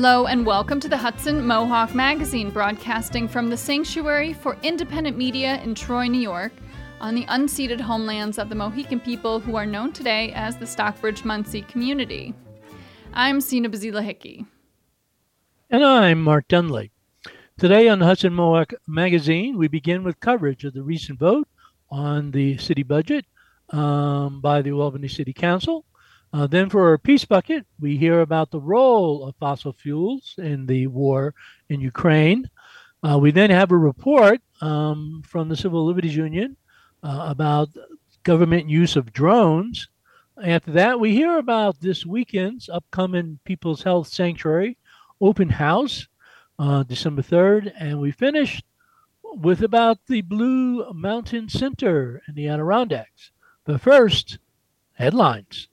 Hello and welcome to the Hudson Mohawk Magazine, broadcasting from the Sanctuary for Independent Media in Troy, New York, on the unceded homelands of the Mohican people who are known today as the Stockbridge Munsee community. I'm Sina Bazila Hickey. And I'm Mark Dunlea. Today on the Hudson Mohawk Magazine, we begin with coverage of the recent vote on the city budget um, by the Albany City Council. Uh, then, for our peace bucket, we hear about the role of fossil fuels in the war in Ukraine. Uh, we then have a report um, from the Civil Liberties Union uh, about government use of drones. After that, we hear about this weekend's upcoming People's Health Sanctuary open house, uh, December 3rd. And we finish with about the Blue Mountain Center in the Adirondacks. But first, headlines.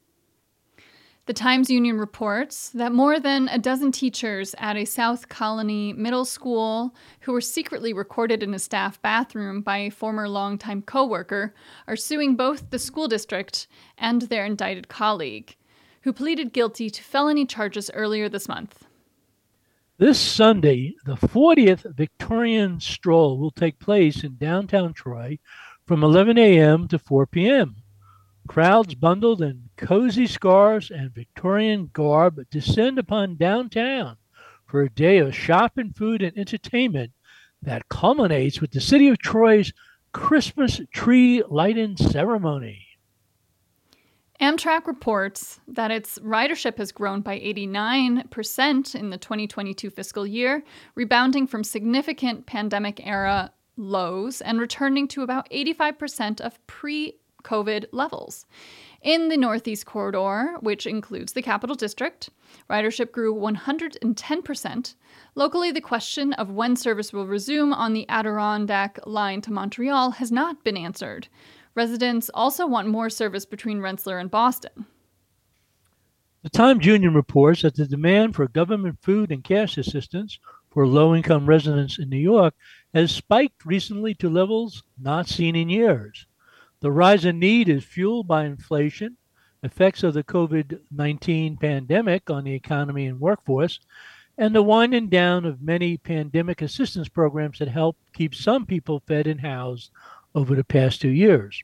The Times Union reports that more than a dozen teachers at a South Colonie middle school who were secretly recorded in a staff bathroom by a former longtime coworker are suing both the school district and their indicted colleague, who pleaded guilty to felony charges earlier this month. This Sunday, the 40th Victorian Stroll will take place in downtown Troy from 11 a.m. to 4 p.m. Crowds bundled in cozy scarves and Victorian garb descend upon downtown for a day of shopping, food, and entertainment that culminates with the city of Troy's Christmas tree lighting ceremony. Amtrak reports that its ridership has grown by 89% in the 2022 fiscal year, rebounding from significant pandemic era lows and returning to about 85% of pre COVID levels. In the Northeast Corridor, which includes the Capital District, ridership grew 110%. Locally, the question of when service will resume on the Adirondack line to Montreal has not been answered. Residents also want more service between Rensselaer and Boston. The Times Union reports that the demand for government food and cash assistance for low income residents in New York has spiked recently to levels not seen in years. The rise in need is fueled by inflation, effects of the COVID 19 pandemic on the economy and workforce, and the winding down of many pandemic assistance programs that helped keep some people fed and housed over the past two years.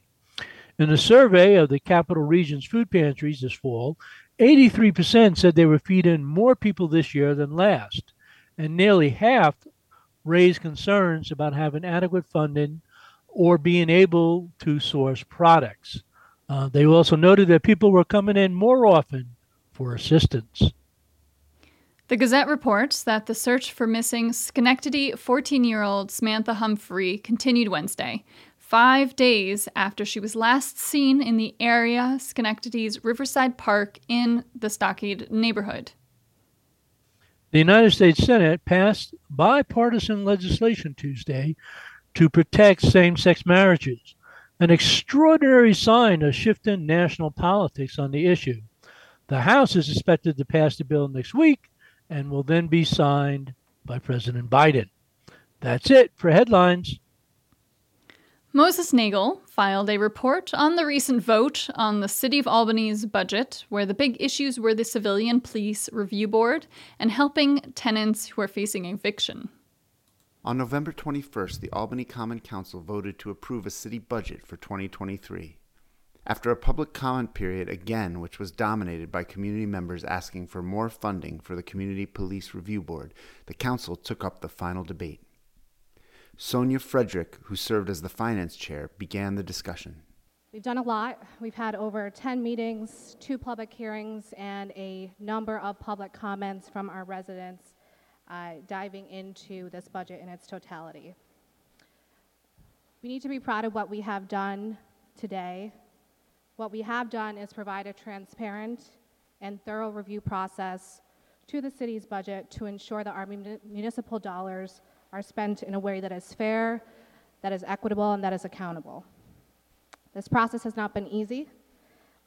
In a survey of the capital region's food pantries this fall, 83% said they were feeding more people this year than last, and nearly half raised concerns about having adequate funding or being able to source products. Uh, they also noted that people were coming in more often for assistance. The Gazette reports that the search for missing Schenectady 14 year old Samantha Humphrey continued Wednesday, five days after she was last seen in the area Schenectady's Riverside Park in the Stockade neighborhood. The United States Senate passed bipartisan legislation Tuesday to protect same sex marriages, an extraordinary sign of shifting national politics on the issue. The House is expected to pass the bill next week and will then be signed by President Biden. That's it for headlines. Moses Nagel filed a report on the recent vote on the City of Albany's budget, where the big issues were the Civilian Police Review Board and helping tenants who are facing eviction. On November 21st, the Albany Common Council voted to approve a city budget for 2023. After a public comment period again, which was dominated by community members asking for more funding for the Community Police Review Board, the council took up the final debate. Sonia Frederick, who served as the finance chair, began the discussion. We've done a lot. We've had over 10 meetings, two public hearings, and a number of public comments from our residents uh, diving into this budget in its totality. We need to be proud of what we have done today. What we have done is provide a transparent and thorough review process to the city's budget to ensure that our municipal dollars are spent in a way that is fair, that is equitable, and that is accountable. This process has not been easy.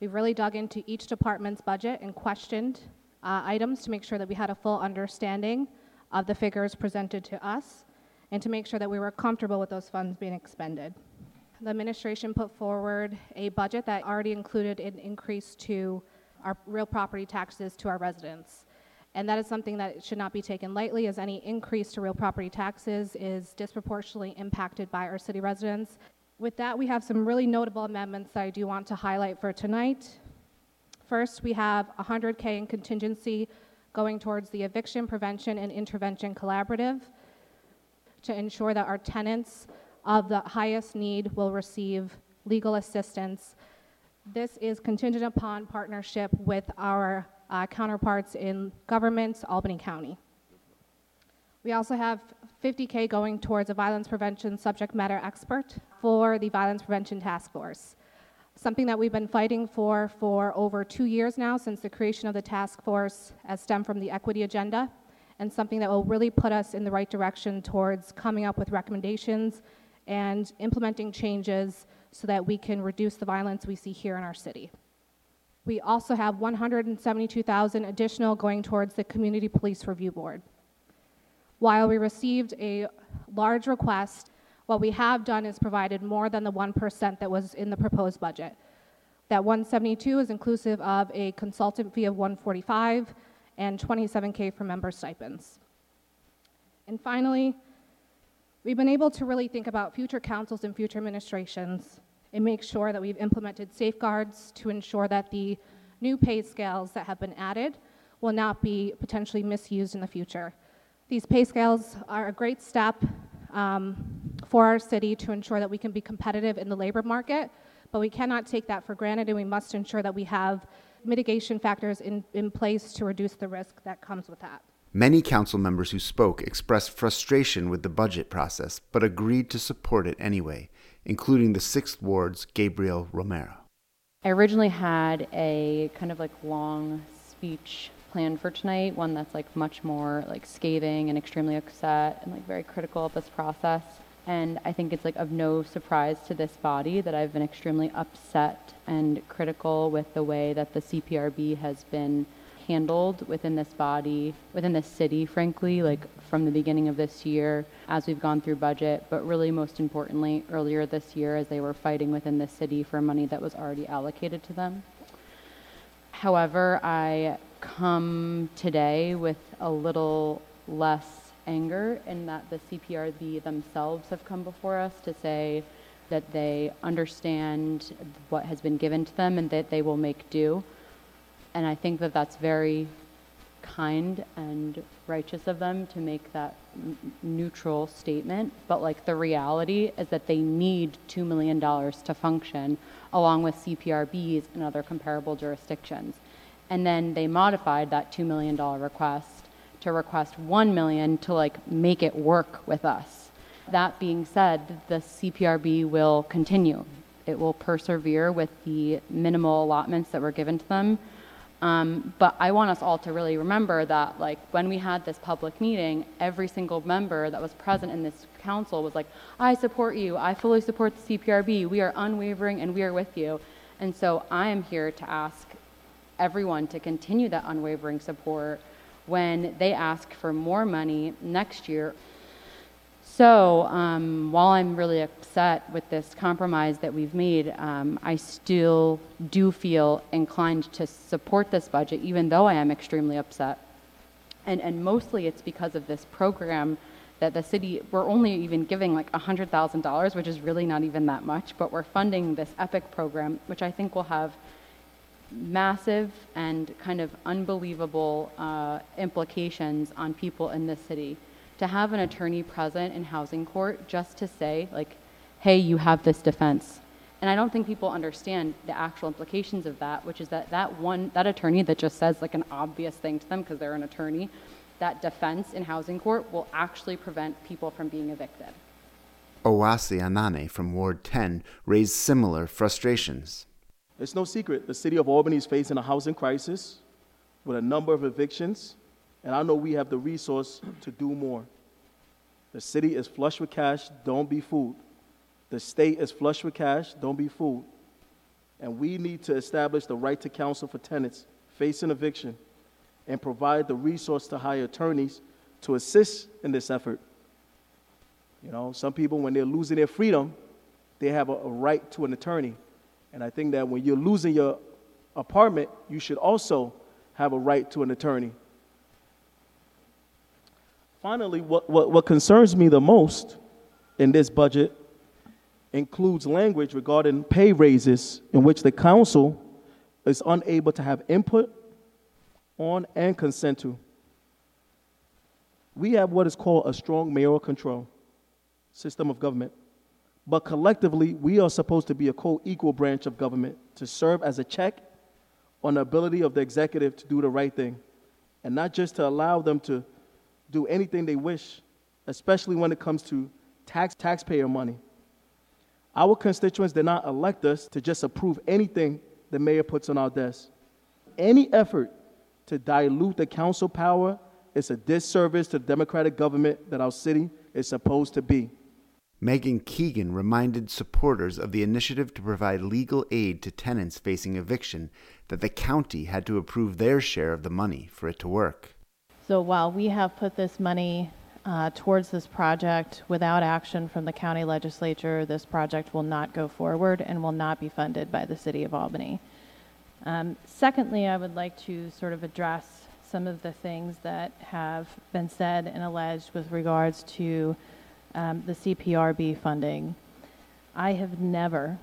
We've really dug into each department's budget and questioned uh, items to make sure that we had a full understanding of the figures presented to us and to make sure that we were comfortable with those funds being expended. The administration put forward a budget that already included an increase to our real property taxes to our residents. And that is something that should not be taken lightly, as any increase to real property taxes is disproportionately impacted by our city residents. With that, we have some really notable amendments that I do want to highlight for tonight. First, we have 100K in contingency going towards the Eviction Prevention and Intervention Collaborative to ensure that our tenants of the highest need will receive legal assistance. This is contingent upon partnership with our uh, counterparts in government, Albany County. We also have 50K going towards a violence prevention subject matter expert for the Violence Prevention Task Force. Something that we've been fighting for for over two years now since the creation of the task force has stemmed from the equity agenda, and something that will really put us in the right direction towards coming up with recommendations and implementing changes so that we can reduce the violence we see here in our city. We also have 172,000 additional going towards the Community Police Review Board. While we received a large request, what we have done is provided more than the 1% that was in the proposed budget. That 172 is inclusive of a consultant fee of 145 and 27K for member stipends. And finally, we've been able to really think about future councils and future administrations and make sure that we've implemented safeguards to ensure that the new pay scales that have been added will not be potentially misused in the future. These pay scales are a great step um, for our city to ensure that we can be competitive in the labor market, but we cannot take that for granted and we must ensure that we have mitigation factors in, in place to reduce the risk that comes with that. Many council members who spoke expressed frustration with the budget process, but agreed to support it anyway, including the 6th Ward's Gabriel Romero. I originally had a kind of like long speech planned for tonight, one that's like much more like scathing and extremely upset and like very critical of this process. And I think it's like of no surprise to this body that I've been extremely upset and critical with the way that the CPRB has been handled within this body, within this city, frankly, like from the beginning of this year as we've gone through budget, but really most importantly, earlier this year as they were fighting within the city for money that was already allocated to them. However, I come today with a little less anger in that the CPRB themselves have come before us to say that they understand what has been given to them and that they will make do and I think that that's very kind and righteous of them to make that n- neutral statement. But like the reality is that they need $2 million to function along with CPRBs and other comparable jurisdictions. And then they modified that $2 million request to request 1 million to like make it work with us. That being said, the CPRB will continue. It will persevere with the minimal allotments that were given to them um, but I want us all to really remember that, like, when we had this public meeting, every single member that was present in this council was like, I support you. I fully support the CPRB. We are unwavering and we are with you. And so I am here to ask everyone to continue that unwavering support when they ask for more money next year so um, while I'm really upset with this compromise that we've made, um, I still do feel inclined to support this budget, even though I am extremely upset. And, and mostly it's because of this program that the city, we're only even giving like $100,000, which is really not even that much, but we're funding this EPIC program, which I think will have massive and kind of unbelievable uh, implications on people in this city to have an attorney present in housing court just to say, like, hey, you have this defense. And I don't think people understand the actual implications of that, which is that that one, that attorney that just says like an obvious thing to them because they're an attorney, that defense in housing court will actually prevent people from being evicted. Owusu Anane from Ward 10 raised similar frustrations. It's no secret the city of Albany is facing a housing crisis with a number of evictions and I know we have the resource to do more. The city is flush with cash, don't be fooled. The state is flush with cash, don't be fooled. And we need to establish the right to counsel for tenants facing eviction and provide the resource to hire attorneys to assist in this effort. You know, some people, when they're losing their freedom, they have a, a right to an attorney. And I think that when you're losing your apartment, you should also have a right to an attorney. Finally, what, what, what concerns me the most in this budget includes language regarding pay raises in which the council is unable to have input on and consent to. We have what is called a strong mayoral control system of government, but collectively, we are supposed to be a co equal branch of government to serve as a check on the ability of the executive to do the right thing and not just to allow them to do anything they wish, especially when it comes to tax, taxpayer money. Our constituents did not elect us to just approve anything the mayor puts on our desk. Any effort to dilute the council power is a disservice to the democratic government that our city is supposed to be. Megan Keegan reminded supporters of the initiative to provide legal aid to tenants facing eviction that the county had to approve their share of the money for it to work. So while we have put this money uh, towards this project without action from the county legislature, this project will not go forward and will not be funded by the city of Albany. Um, secondly, I would like to sort of address some of the things that have been said and alleged with regards to um, the CPRB funding. I have never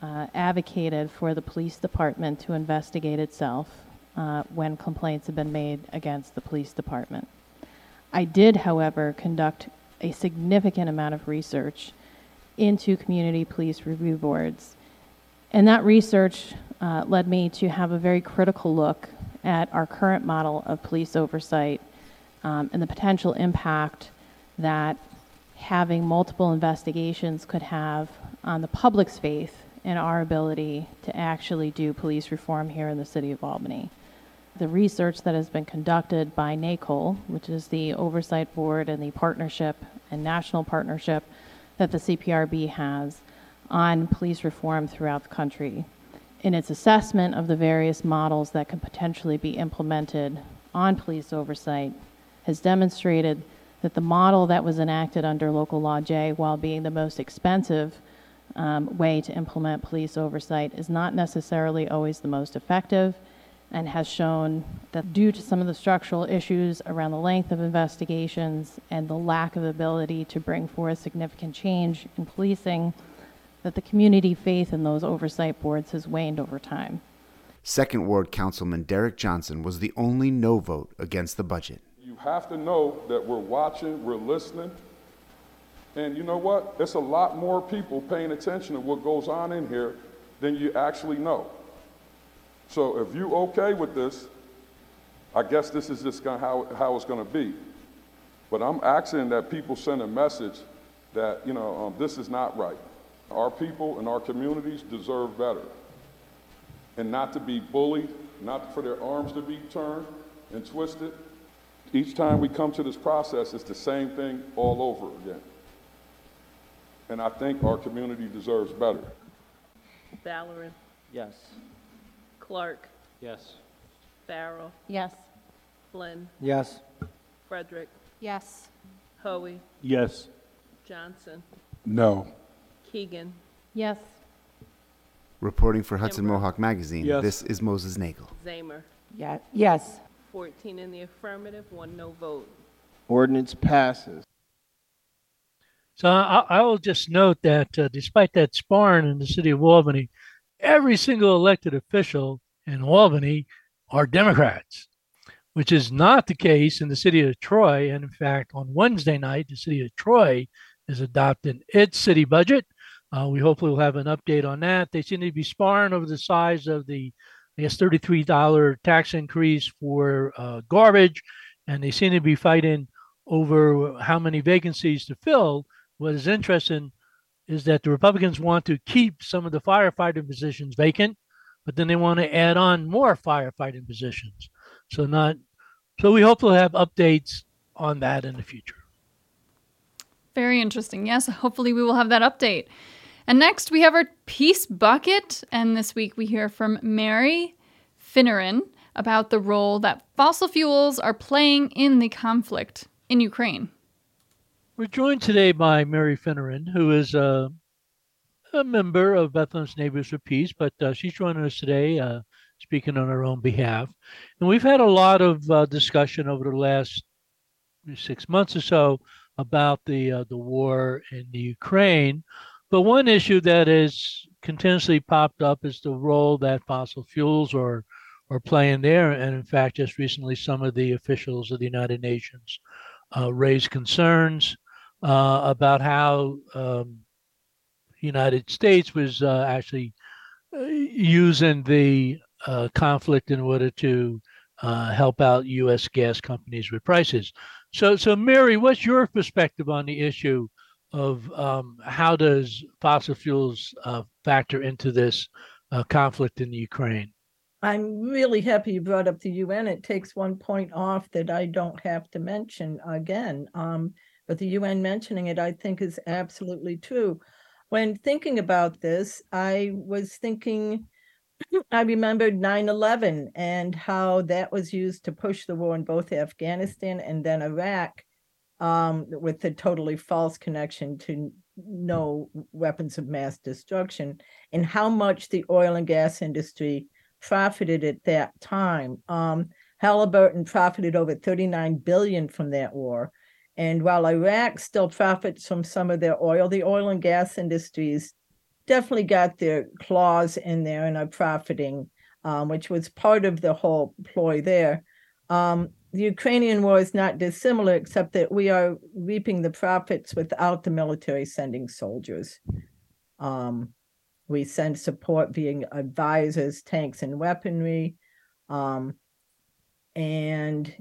uh, advocated for the police department to investigate itself uh, when complaints have been made against the police department. I did, however, conduct a significant amount of research into community police review boards. And that research uh, led me to have a very critical look at our current model of police oversight um, and the potential impact that having multiple investigations could have on the public's faith in our ability to actually do police reform here in the city of Albany. The research that has been conducted by NACOLE, which is the oversight board and the partnership and national partnership that the CPRB has on police reform throughout the country, in its assessment of the various models that could potentially be implemented on police oversight, has demonstrated that the model that was enacted under Local Law J, while being the most expensive um, way to implement police oversight, is not necessarily always the most effective and has shown that due to some of the structural issues around the length of investigations and the lack of ability to bring forth significant change in policing, that the community faith in those oversight boards has waned over time. Second Ward Councilman Derek Johnson was the only no vote against the budget. Have to know that we're watching, we're listening, and you know what? It's a lot more people paying attention to what goes on in here than you actually know. So if you okay with this, I guess this is just gonna, how, how it's going to be. But I'm asking that people send a message that, you know, um, this is not right. Our people and our communities deserve better. And not to be bullied, not for their arms to be turned and twisted. Each time we come to this process, it's the same thing all over again. And I think our community deserves better. Balarin, Yes. Clark, Yes. Farrell, Yes. Flynn, Yes. Frederick, Yes. Hoey, Yes. Johnson, No. Keegan, Yes. Reporting for Hudson Kimber. Mohawk Magazine, Yes. this is Moses Nagel. Zamer. Yeah, yes. 14 in the affirmative, one no vote. Ordinance passes. So I, I will just note that uh, despite that sparring in the city of Albany, every single elected official in Albany are Democrats, which is not the case in the city of Troy. And in fact, on Wednesday night, the city of Troy is adopting its city budget. Uh, we hopefully will have an update on that. They seem to be sparring over the size of the, I guess, $33 tax increase for uh, garbage, and they seem to be fighting over how many vacancies to fill. What is interesting is that the Republicans want to keep some of the firefighting positions vacant, but then they want to add on more firefighting positions. So not so we hope we'll have updates on that in the future. Very interesting. Yes, hopefully we will have that update. And next we have our peace bucket. And this week we hear from Mary Finneran about the role that fossil fuels are playing in the conflict in Ukraine. We're joined today by Mary Finneran, who is a, a member of Bethlehem's Neighbors for Peace, but uh, she's joining us today, uh, speaking on her own behalf. And we've had a lot of uh, discussion over the last six months or so about the uh, the war in the Ukraine. But one issue that has continuously popped up is the role that fossil fuels are are playing there. And in fact, just recently, some of the officials of the United Nations uh, raised concerns uh, about how um, United States was uh, actually uh, using the uh, conflict in order to uh, help out U.S. gas companies with prices. So, so Mary, what's your perspective on the issue of um, how does fossil fuels uh, factor into this uh, conflict in Ukraine? I'm really happy you brought up the UN. It takes one point off that I don't have to mention again. Um, but the UN mentioning it, I think, is absolutely true. When thinking about this, I was thinking, I remembered 9 11 and how that was used to push the war in both Afghanistan and then Iraq um, with the totally false connection to no weapons of mass destruction, and how much the oil and gas industry profited at that time. Um, Halliburton profited over 39 billion from that war. And while Iraq still profits from some of their oil, the oil and gas industries definitely got their claws in there and are profiting, um, which was part of the whole ploy there. Um, the Ukrainian war is not dissimilar, except that we are reaping the profits without the military sending soldiers. Um, we send support being advisors, tanks, and weaponry. Um, and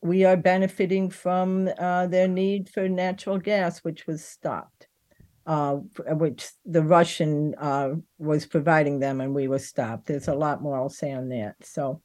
we are benefiting from uh, their need for natural gas, which was stopped, uh, which the Russian uh, was providing them, and we were stopped. There's a lot more I'll say on that. So,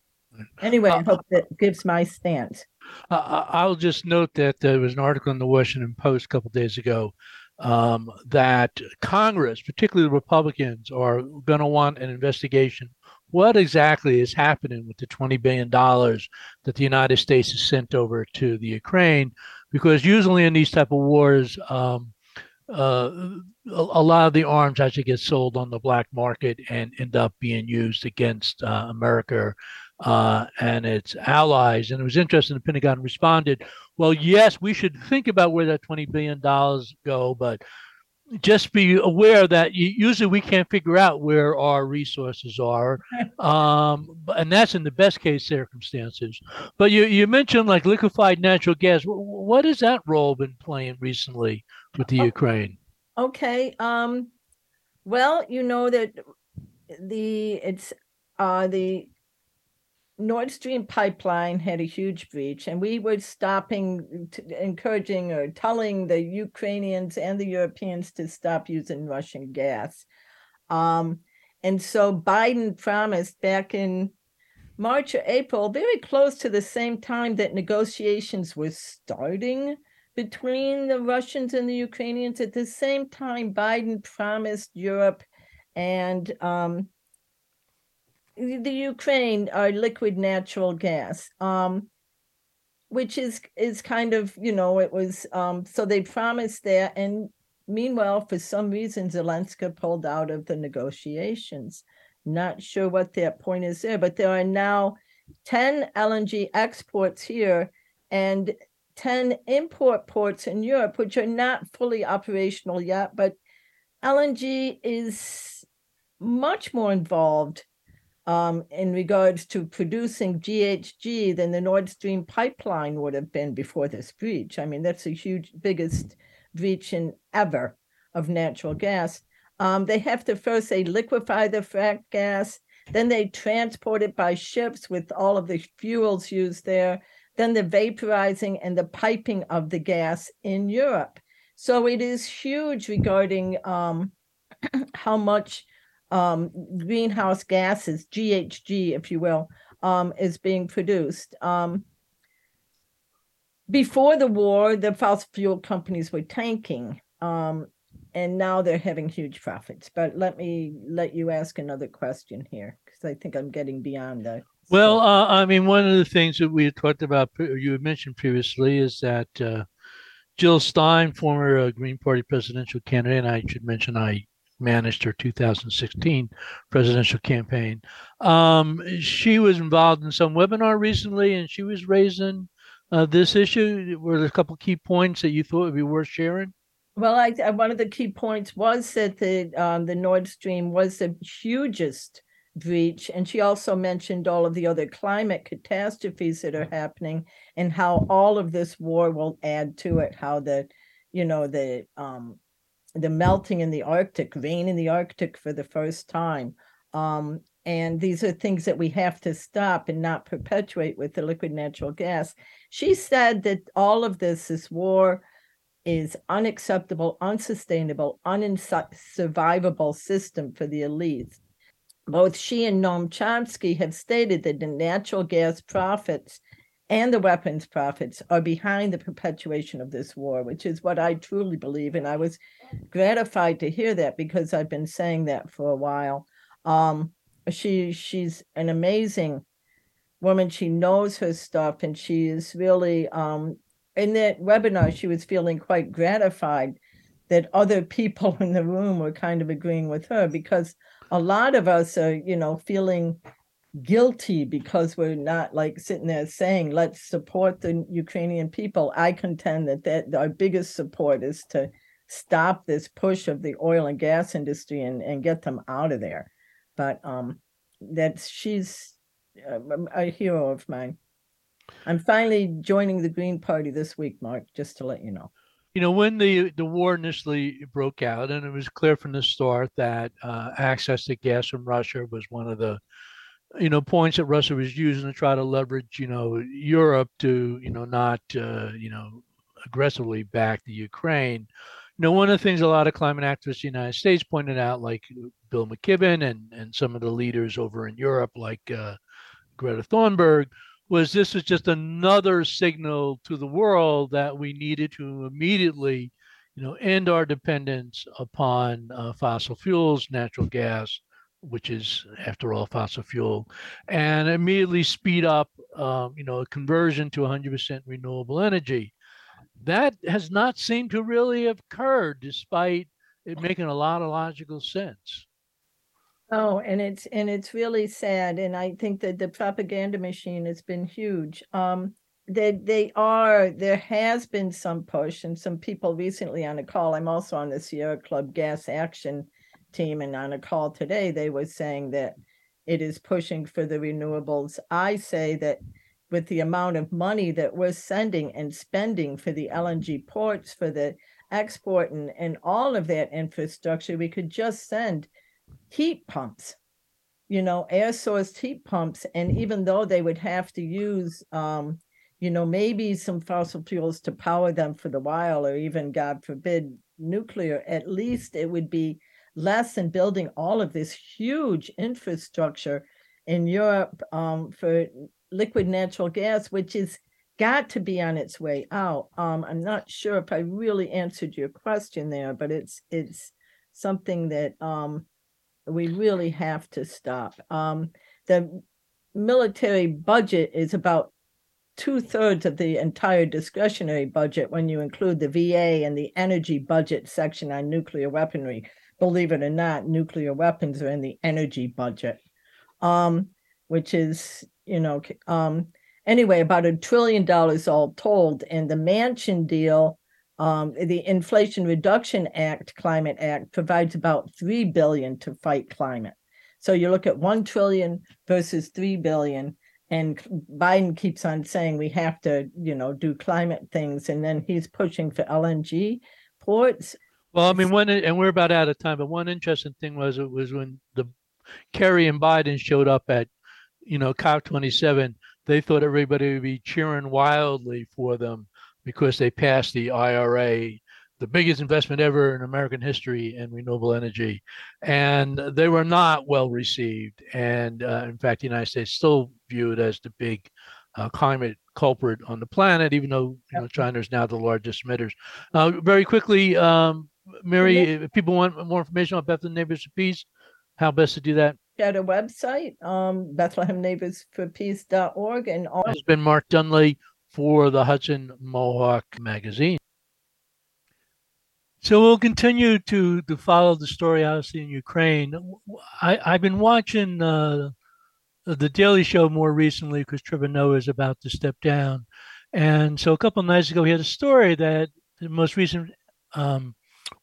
anyway, I hope that gives my stance. I'll just note that there was an article in the Washington Post a couple days ago um, that Congress, particularly the Republicans, are going to want an investigation. What exactly is happening with the $20 billion that the United States has sent over to the Ukraine? Because usually in these type of wars, um, uh, a, a, lot of the arms actually get sold on the black market and end up being used against uh, America uh, and its allies. And it was interesting. The Pentagon responded, "Well, yes, we should think about where that twenty billion dollars go, but." Just be aware that usually we can't figure out where our resources are, um, and that's in the best case circumstances. But you, you mentioned like liquefied natural gas. What has that role been playing recently with the oh, Ukraine? Okay. Um, well, you know that the it's uh, the Nord Stream pipeline had a huge breach, and we were stopping, encouraging, or telling the Ukrainians and the Europeans to stop using Russian gas. Um, and so Biden promised back in March or April, very close to the same time that negotiations were starting between the Russians and the Ukrainians. At the same time, Biden promised Europe and um, the Ukraine are liquid natural gas, um, which is is kind of you know it was um, so they promised that, and meanwhile, for some reason, Zelensky pulled out of the negotiations. Not sure what that point is there, but there are now ten LNG exports here and 10 import ports in Europe, which are not fully operational yet, but LNG is much more involved um, in regards to producing GHG than the Nord Stream pipeline would have been before this breach. I mean, that's a huge, biggest breach in ever of natural gas. Um, they have to first they liquefy the frack gas, then they transport it by ships with all of the fuels used there, then the vaporizing and the piping of the gas in Europe. So it is huge regarding um, how much um, greenhouse gases, GHG, if you will, um, is being produced. Um, before the war, the fossil fuel companies were tanking, um, and now they're having huge profits. But let me let you ask another question here, because I think I'm getting beyond that. Well, uh, I mean, one of the things that we had talked about, you had mentioned previously, is that uh, Jill Stein, former uh, Green Party presidential candidate, and I should mention I managed her 2016 presidential campaign. Um, she was involved in some webinar recently, and she was raising uh, this issue? Were there a couple key points that you thought would be worth sharing? Well, I, I one of the key points was that the um, the Nord Stream was the hugest breach, and she also mentioned all of the other climate catastrophes that are happening, and how all of this war will add to it. How the, you know, the um, the melting in the Arctic, rain in the Arctic for the first time, um, and these are things that we have to stop and not perpetuate with the liquid natural gas. She said that all of this, this war is unacceptable, unsustainable, unsurvivable system for the elites. Both she and Noam Chomsky have stated that the natural gas profits and the weapons profits are behind the perpetuation of this war, which is what I truly believe. And I was gratified to hear that because I've been saying that for a while. Um, she she's an amazing woman. She knows her stuff, and she is really um, in that webinar, she was feeling quite gratified that other people in the room were kind of agreeing with her because a lot of us are, you know, feeling guilty because we're not like sitting there saying, let's support the Ukrainian people. I contend that, that our biggest support is to stop this push of the oil and gas industry and, and get them out of there. But um, that's she's a, a hero of mine. I'm finally joining the Green Party this week, Mark, just to let you know. You know, when the, the war initially broke out, and it was clear from the start that uh, access to gas from Russia was one of the, you know, points that Russia was using to try to leverage, you know, Europe to, you know, not, uh, you know, aggressively back the Ukraine. You know, one of the things a lot of climate activists in the United States pointed out, like Bill McKibben and, and some of the leaders over in Europe, like uh, Greta Thunberg, was this was just another signal to the world that we needed to immediately, you know, end our dependence upon uh, fossil fuels, natural gas, which is after all fossil fuel, and immediately speed up, um, you know, a conversion to 100% renewable energy. That has not seemed to really have occurred, despite it making a lot of logical sense. Oh, and it's and it's really sad. And I think that the propaganda machine has been huge. Um, they they are there has been some push and some people recently on a call. I'm also on the Sierra Club Gas Action team, and on a call today, they were saying that it is pushing for the renewables. I say that with the amount of money that we're sending and spending for the LNG ports, for the export and, and all of that infrastructure, we could just send heat pumps, you know, air source heat pumps. And even though they would have to use, um, you know, maybe some fossil fuels to power them for the while, or even, God forbid, nuclear, at least it would be less in building all of this huge infrastructure in Europe um, for liquid natural gas, which is got to be on its way out. Um, I'm not sure if I really answered your question there, but it's it's something that um, we really have to stop. Um, the military budget is about two thirds of the entire discretionary budget when you include the VA and the energy budget section on nuclear weaponry. Believe it or not, nuclear weapons are in the energy budget, um, which is, you know, um, anyway, about a trillion dollars all told. And the Manchin deal um, the Inflation Reduction Act, Climate Act, provides about three billion to fight climate. So you look at one trillion versus three billion, and Biden keeps on saying we have to, you know, do climate things, and then he's pushing for LNG ports. Well, I mean, one and we're about out of time, but one interesting thing was it was when the Kerry and Biden showed up at, you know, COP27. They thought everybody would be cheering wildly for them because they passed the IRA, the biggest investment ever in American history in renewable energy. And they were not well received. And uh, in fact, the United States still viewed as the big uh, climate culprit on the planet, even though you know China is now the largest emitters. Uh, very quickly, um, Mary, if people want more information on Bethlehem Neighbors for Peace, how best to do that? At a website, um, BethlehemNeighborsForPeace.org, and all. Has been Mark Dunlea for the Hudson Mohawk magazine. So we'll continue to to follow the story obviously in Ukraine. I, I've been watching uh, the Daily Show more recently because Trevor Noah is about to step down, And so a couple of nights ago, he had a story that the most recent um,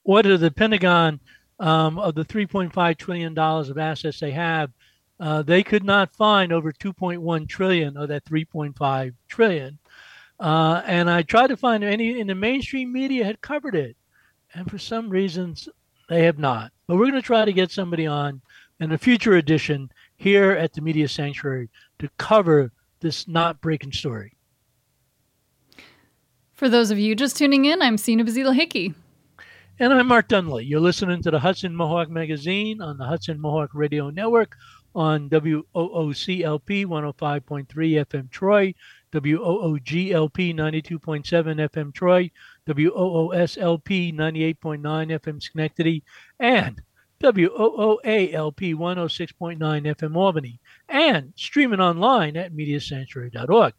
of the Pentagon um, of the 3.5 trillion dollars of assets they have, uh, they could not find over 2.1 trillion of that 3.5 trillion. Uh, and I tried to find any in the mainstream media had covered it, and for some reasons they have not. But we're going to try to get somebody on in a future edition here at the Media Sanctuary to cover this not breaking story. For those of you just tuning in, I'm Sina Bazila Hickey. And I'm Mark Dunlea. You're listening to the Hudson Mohawk Magazine on the Hudson Mohawk Radio Network on WOOCLP 105.3 FM Troy, WOOGLP 92.7 FM Troy, WOOSLP 98.9 FM Schenectady, and WOOALP 106.9 FM Albany, and streaming online at MediaSanctuary.org.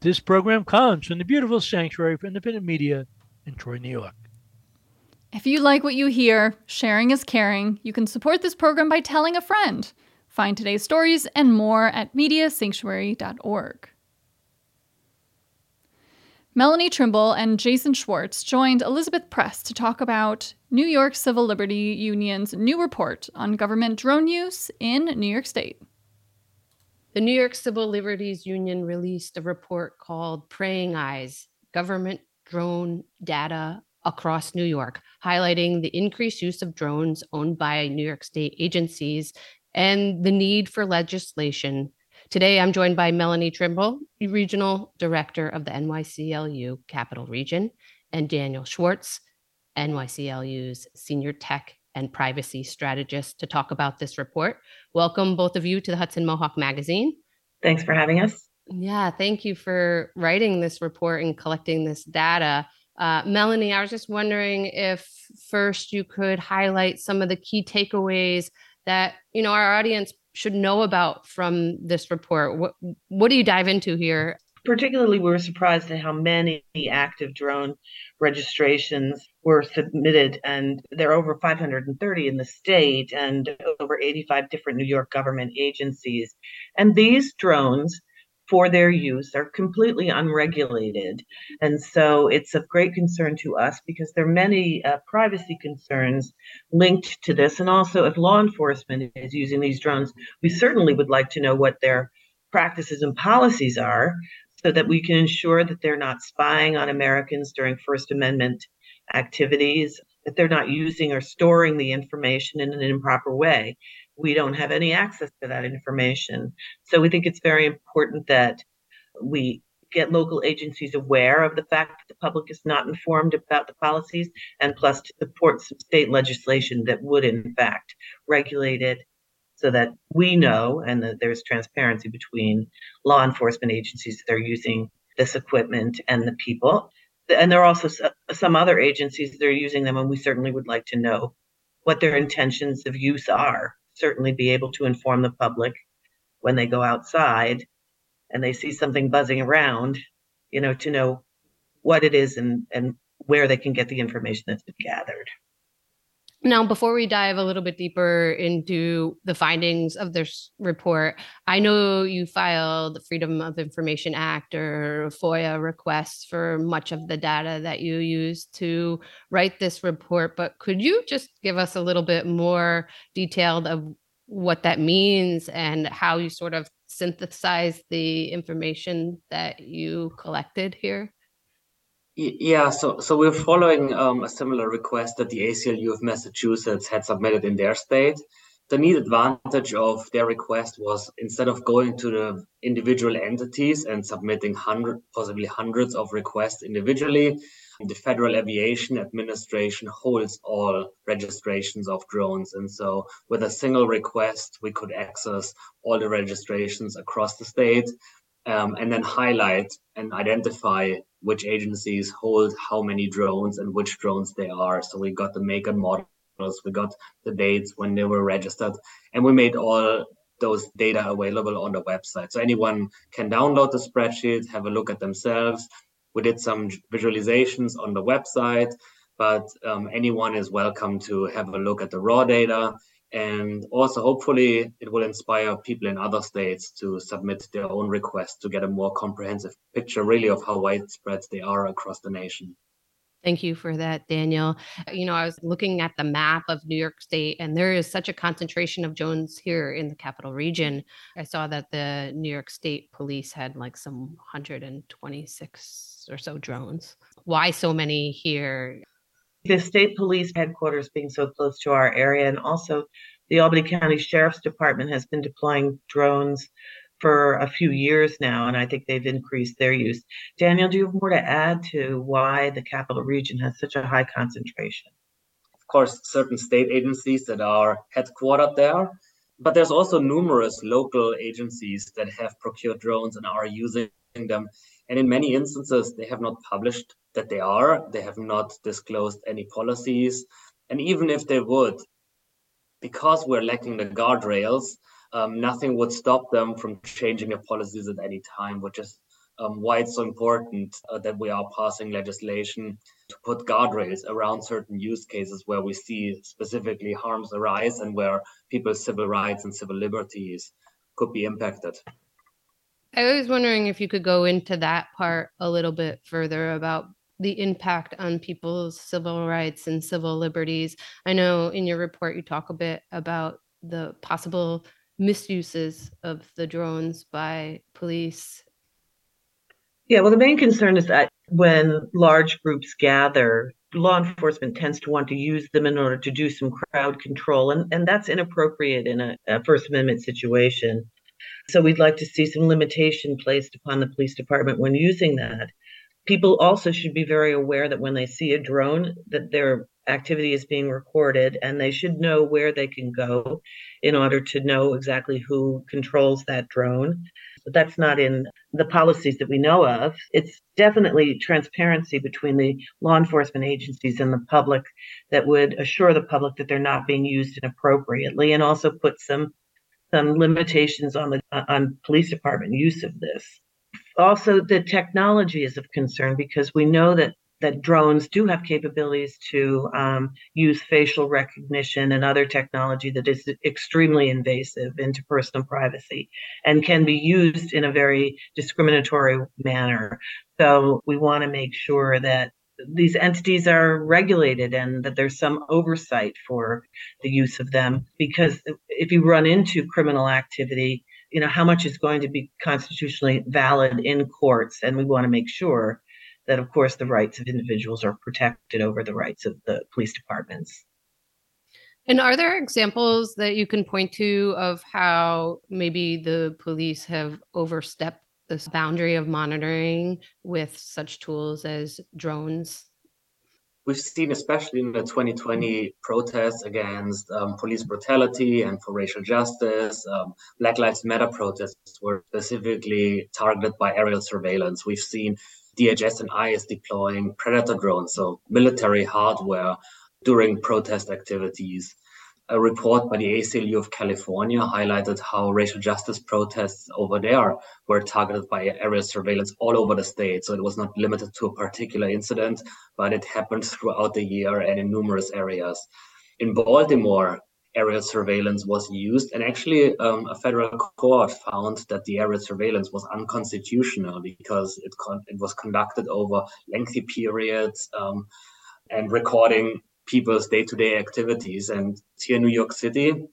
This program comes from the beautiful Sanctuary for Independent Media in Troy, New York. If you like what you hear, sharing is caring. You can support this program by telling a friend. Find today's stories and more at MediaSanctuary.org. Melanie Trimble and Jason Schwartz joined Elizabeth Press to talk about New York Civil Liberty Union's new report on government drone use in New York State. The New York Civil Liberties Union released a report called Prying Eyes Government Drone Data Across New York, highlighting the increased use of drones owned by New York State agencies and the need for legislation Today, I'm joined by Melanie Trimble, Regional Director of the NYCLU Capital Region, and Daniel Schwartz, NYCLU's Senior Tech and Privacy Strategist, to talk about this report. Welcome, both of you, to the Hudson Mohawk Magazine. Thanks for having us. Yeah, thank you for writing this report and collecting this data. Uh, Melanie, I was just wondering if first you could highlight some of the key takeaways that you know our audience should know about from this report? What what do you dive into here? Particularly, we were surprised at how many active drone registrations were submitted, and there are over 530 in the state and over 85 different New York government agencies. And these drones for their use are completely unregulated. And so it's of great concern to us because there are many uh, privacy concerns linked to this. And also, if law enforcement is using these drones, we certainly would like to know what their practices and policies are so that we can ensure that they're not spying on Americans during First Amendment activities, that they're not using or storing the information in an improper way we don't have any access to that information. So we think it's very important that we get local agencies aware of the fact that the public is not informed about the policies and plus to support some state legislation that would in fact regulate it so that we know and that there's transparency between law enforcement agencies that are using this equipment and the people and there are also uh, some other agencies that are using them and we certainly would like to know what their intentions of use are certainly be able to inform the public when they go outside and they see something buzzing around, you know, to know what it is and, and where they can get the information that's been gathered. Now, before we dive a little bit deeper into the findings of this report, I know you filed the Freedom of Information Act or FOIA requests for much of the data that you used to write this report, but could you just give us a little bit more detailed of what that means and how you sort of synthesize the information that you collected here? Yeah, so so we're following um, a similar request that the ACLU of Massachusetts had submitted in their state. The neat advantage of their request was instead of going to the individual entities and submitting hundred, possibly hundreds of requests individually, the Federal Aviation Administration holds all registrations of drones. And so with a single request, we could access all the registrations across the state um, and then highlight and identify which agencies hold how many drones and which drones they are. So we got the make and models, we got the dates when they were registered, and we made all those data available on the website. So anyone can download the spreadsheet, have a look at themselves. We did some visualizations on the website, but um, anyone is welcome to have a look at the raw data And also, hopefully, it will inspire people in other states to submit their own requests to get a more comprehensive picture, really, of how widespread they are across the nation. Thank you for that, Daniel. You know, I was looking at the map of New York State, and there is such a concentration of drones here in the capital region. I saw that the New York State police had like some 126 or so drones. Why so many here? The state police headquarters being so close to our area, and also the Albany County Sheriff's Department has been deploying drones for a few years now, and I think they've increased their use. Daniel, do you have more to add to why the capital region has such a high concentration? Of course, certain state agencies that are headquartered there, but there's also numerous local agencies that have procured drones and are using them. And in many instances, they have not published that they are, they have not disclosed any policies. And even if they would, because we're lacking the guardrails, um, nothing would stop them from changing their policies at any time, which is um, why it's so important uh, that we are passing legislation to put guardrails around certain use cases where we see specifically harms arise and where people's civil rights and civil liberties could be impacted. I was wondering if you could go into that part a little bit further about the impact on people's civil rights and civil liberties. I know in your report you talk a bit about the possible misuses of the drones by police? Yeah, well, the main concern is that when large groups gather, law enforcement tends to want to use them in order to do some crowd control, and, and that's inappropriate in a, a First Amendment situation. So we'd like to see some limitation placed upon the police department when using that. People also should be very aware that when they see a drone, that their activity is being recorded and they should know where they can go in order to know exactly who controls that drone. But that's not in the policies that we know of. It's definitely transparency between the law enforcement agencies and the public that would assure the public that they're not being used inappropriately and also put some some limitations on the on police department use of this. Also, the technology is of concern because we know that that drones do have capabilities to um, use facial recognition and other technology that is extremely invasive into personal privacy and can be used in a very discriminatory manner. So we want to make sure that these entities are regulated and that there's some oversight for the use of them because if you run into criminal activity you know how much is going to be constitutionally valid in courts and we want to make sure that of course the rights of individuals are protected over the rights of the police departments. And are there examples that you can point to of how maybe the police have overstepped this boundary of monitoring with such tools as drones? We've seen, especially in the 2020 protests against um, police brutality and for racial justice, um, Black Lives Matter protests were specifically targeted by aerial surveillance. We've seen DHS and ICE deploying Predator drones, so military hardware during protest activities. A report by the ACLU of California highlighted how racial justice protests over there were targeted by aerial surveillance all over the state. So it was not limited to a particular incident, but it happened throughout the year and in numerous areas. In Baltimore, aerial surveillance was used. And actually, um, a federal court found that the aerial surveillance was unconstitutional because it, con- it was conducted over lengthy periods um, and recording people's day to day activities. And here in New York City,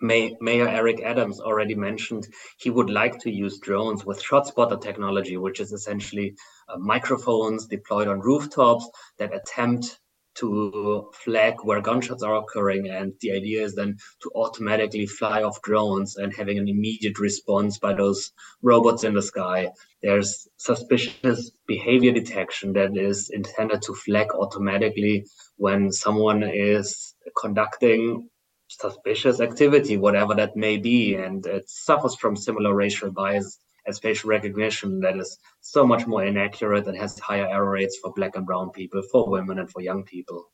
May- Mayor Eric Adams already mentioned he would like to use drones with ShotSpotter technology, which is essentially uh, microphones deployed on rooftops that attempt to flag where gunshots are occurring. And the idea is then to automatically fly off drones and having an immediate response by those robots in the sky. There's suspicious behavior detection that is intended to flag automatically when someone is conducting suspicious activity, whatever that may be. And it suffers from similar racial bias as facial recognition that is so much more inaccurate and has higher error rates for black and brown people, for women, and for young people.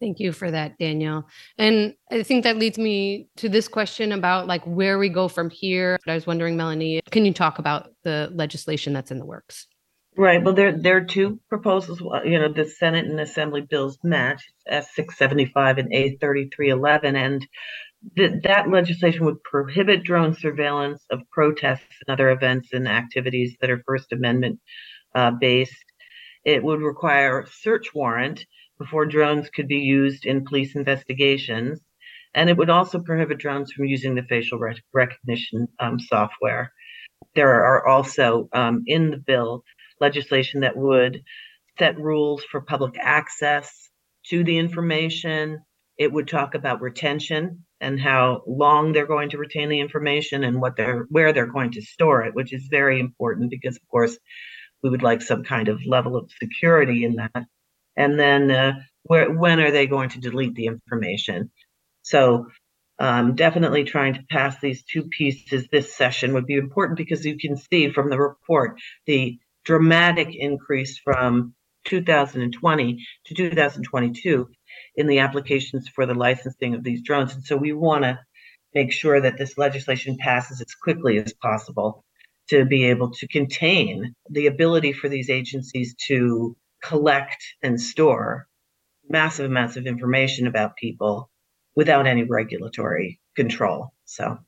Thank you for that, Daniel. And I think that leads me to this question about like where we go from here. I was wondering, Melanie, can you talk about the legislation that's in the works? Right. Well, there there are two proposals. You know, the Senate and Assembly bills match S six seventy five and A thirty three eleven, and that that legislation would prohibit drone surveillance of protests and other events and activities that are First Amendment uh, based. It would require a search warrant before drones could be used in police investigations. And it would also prohibit drones from using the facial rec- recognition um, software. There are also um, in the bill legislation that would set rules for public access to the information. It would talk about retention and how long they're going to retain the information and what they're where they're going to store it, which is very important because, of course, we would like some kind of level of security in that. And then uh, where, when are they going to delete the information? So um, definitely trying to pass these two pieces this session would be important because you can see from the report the dramatic increase from 2020 to 2022 in the applications for the licensing of these drones. And so we want to make sure that this legislation passes as quickly as possible to be able to contain the ability for these agencies to collect and store massive amounts of information about people without any regulatory control. So,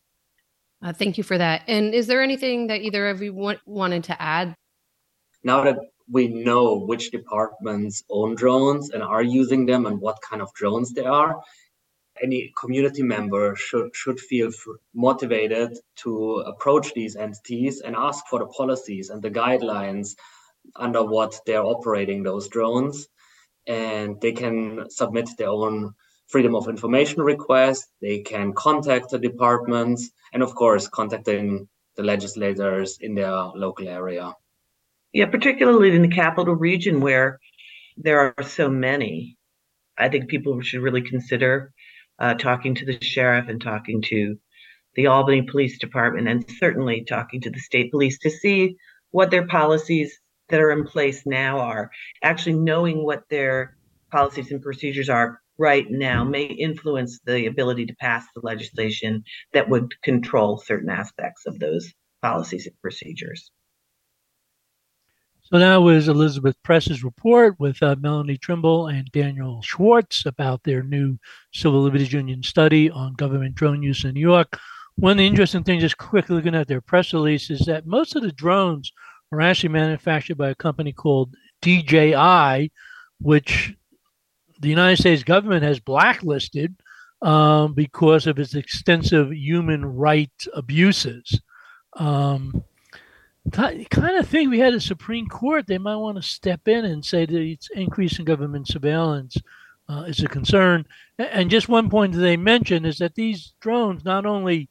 uh, thank you for that. And is there anything that either of you want, wanted to add? Now that we know which departments own drones and are using them and what kind of drones they are, any community member should should feel motivated to approach these entities and ask for the policies and the guidelines under what they're operating those drones and they can submit their own freedom of information request. They can contact the departments and of course contacting the legislators in their local area. Yeah particularly in the capital region where there are so many i think people should really consider uh, talking to the sheriff and talking to the albany police department and certainly talking to the state police to see what their policies that are in place now are. Actually, knowing what their policies and procedures are right now may influence the ability to pass the legislation that would control certain aspects of those policies and procedures. So now is Elizabeth Press's report with uh, Melanie Trimble and Daniel Schwarz about their new Civil Liberties Union study on government drone use in New York. One of the interesting things, just quickly looking at their press release, is that most of the drones were actually manufactured by a company called DJI, which the United States government has blacklisted um, because of its extensive human rights abuses. Um, kind of thing we had a Supreme Court, they might want to step in and say that it's increase in government surveillance uh, is a concern. And just one point that they mentioned is that these drones not only,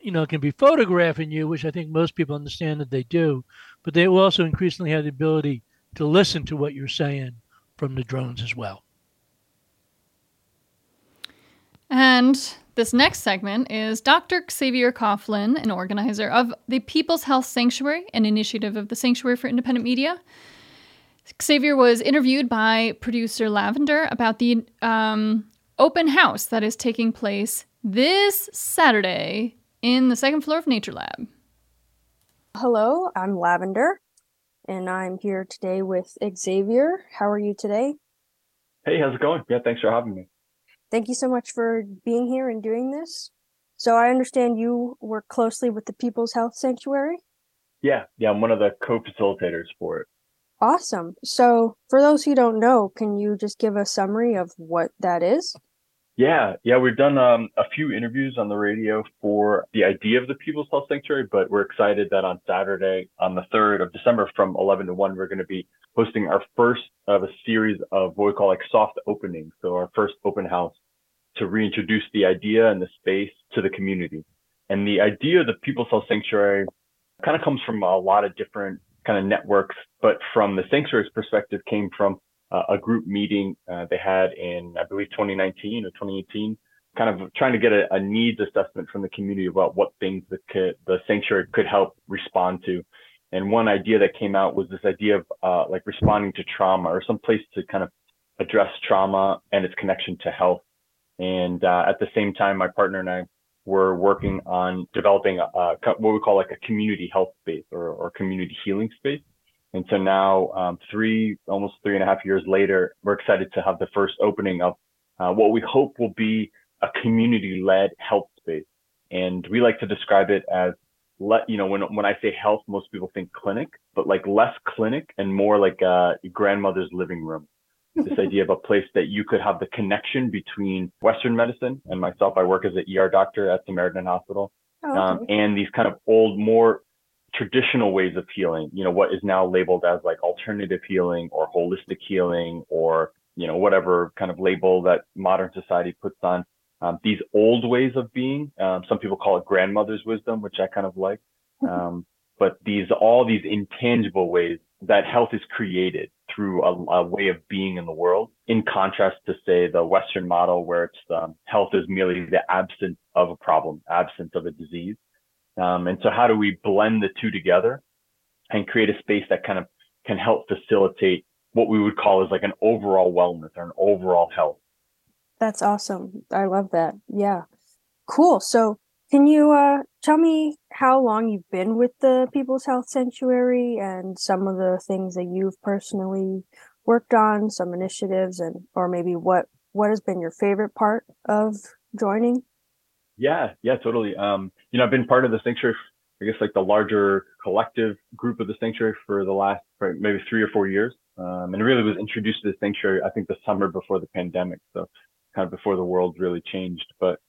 you know, can be photographing you, which I think most people understand that they do, but they will also increasingly have the ability to listen to what you're saying from the drones as well. And this next segment is Dr. Xavier Coughlin, an organizer of the People's Health Sanctuary, an initiative of the Sanctuary for Independent Media. Xavier was interviewed by producer Lavender about the um, open house that is taking place this Saturday in the second floor of Nature Lab. Hello, I'm Lavender, and I'm here today with Xavier. How are you today? Hey, how's it going? Yeah, thanks for having me. Thank you so much for being here and doing this. So, I understand you work closely with the People's Health Sanctuary? Yeah, yeah, I'm one of the co facilitators for it. Awesome. So, for those who don't know, can you just give a summary of what that is? Yeah, yeah, we've done um, a few interviews on the radio for the idea of the People's Health Sanctuary, but we're excited that on Saturday, on the 3rd of December from 11 to 1, we're going to be hosting our first of a series of what we call like soft openings. So our first open house to reintroduce the idea and the space to the community. And the idea of the People's Health Sanctuary kind of comes from a lot of different kind of networks, but from the sanctuary's perspective came from uh, a group meeting uh, they had in, I believe, 2019 or 2018, kind of trying to get a, a needs assessment from the community about what things the, the sanctuary could help respond to. And one idea that came out was this idea of uh, like responding to trauma or some place to kind of address trauma and its connection to health. And uh, at the same time, my partner and I were working on developing a, a, what we call like a community health space or, or community healing space. And so now, um, three, almost three and a half years later, we're excited to have the first opening of uh, what we hope will be a community-led health space. And we like to describe it as let you know when when I say health, most people think clinic, but like less clinic and more like a grandmother's living room. this idea of a place that you could have the connection between Western medicine and myself. I work as an ER doctor at Samaritan Hospital, Oh, um, and these kind of old, more traditional ways of healing. You know, what is now labeled as like alternative healing or holistic healing or you know whatever kind of label that modern society puts on um, these old ways of being. Um, some people call it grandmother's wisdom, which I kind of like. Um, but these all these intangible ways that health is created through a, a way of being in the world, in contrast to say the Western model where it's um, health is merely the absence of a problem, absence of a disease. Um, and so, how do we blend the two together and create a space that kind of can help facilitate what we would call as like an overall wellness or an overall health? That's awesome. I love that. Yeah. Cool. So, can you uh, tell me how long you've been with the People's Health Sanctuary and some of the things that you've personally worked on, some initiatives, and or maybe what what has been your favorite part of joining? Yeah, yeah, totally. Um, you know, I've been part of the sanctuary, I guess, like the larger collective group of the sanctuary for the last maybe three or four years, um, and really was introduced to the sanctuary, I think, the summer before the pandemic, so kind of before the world really changed. But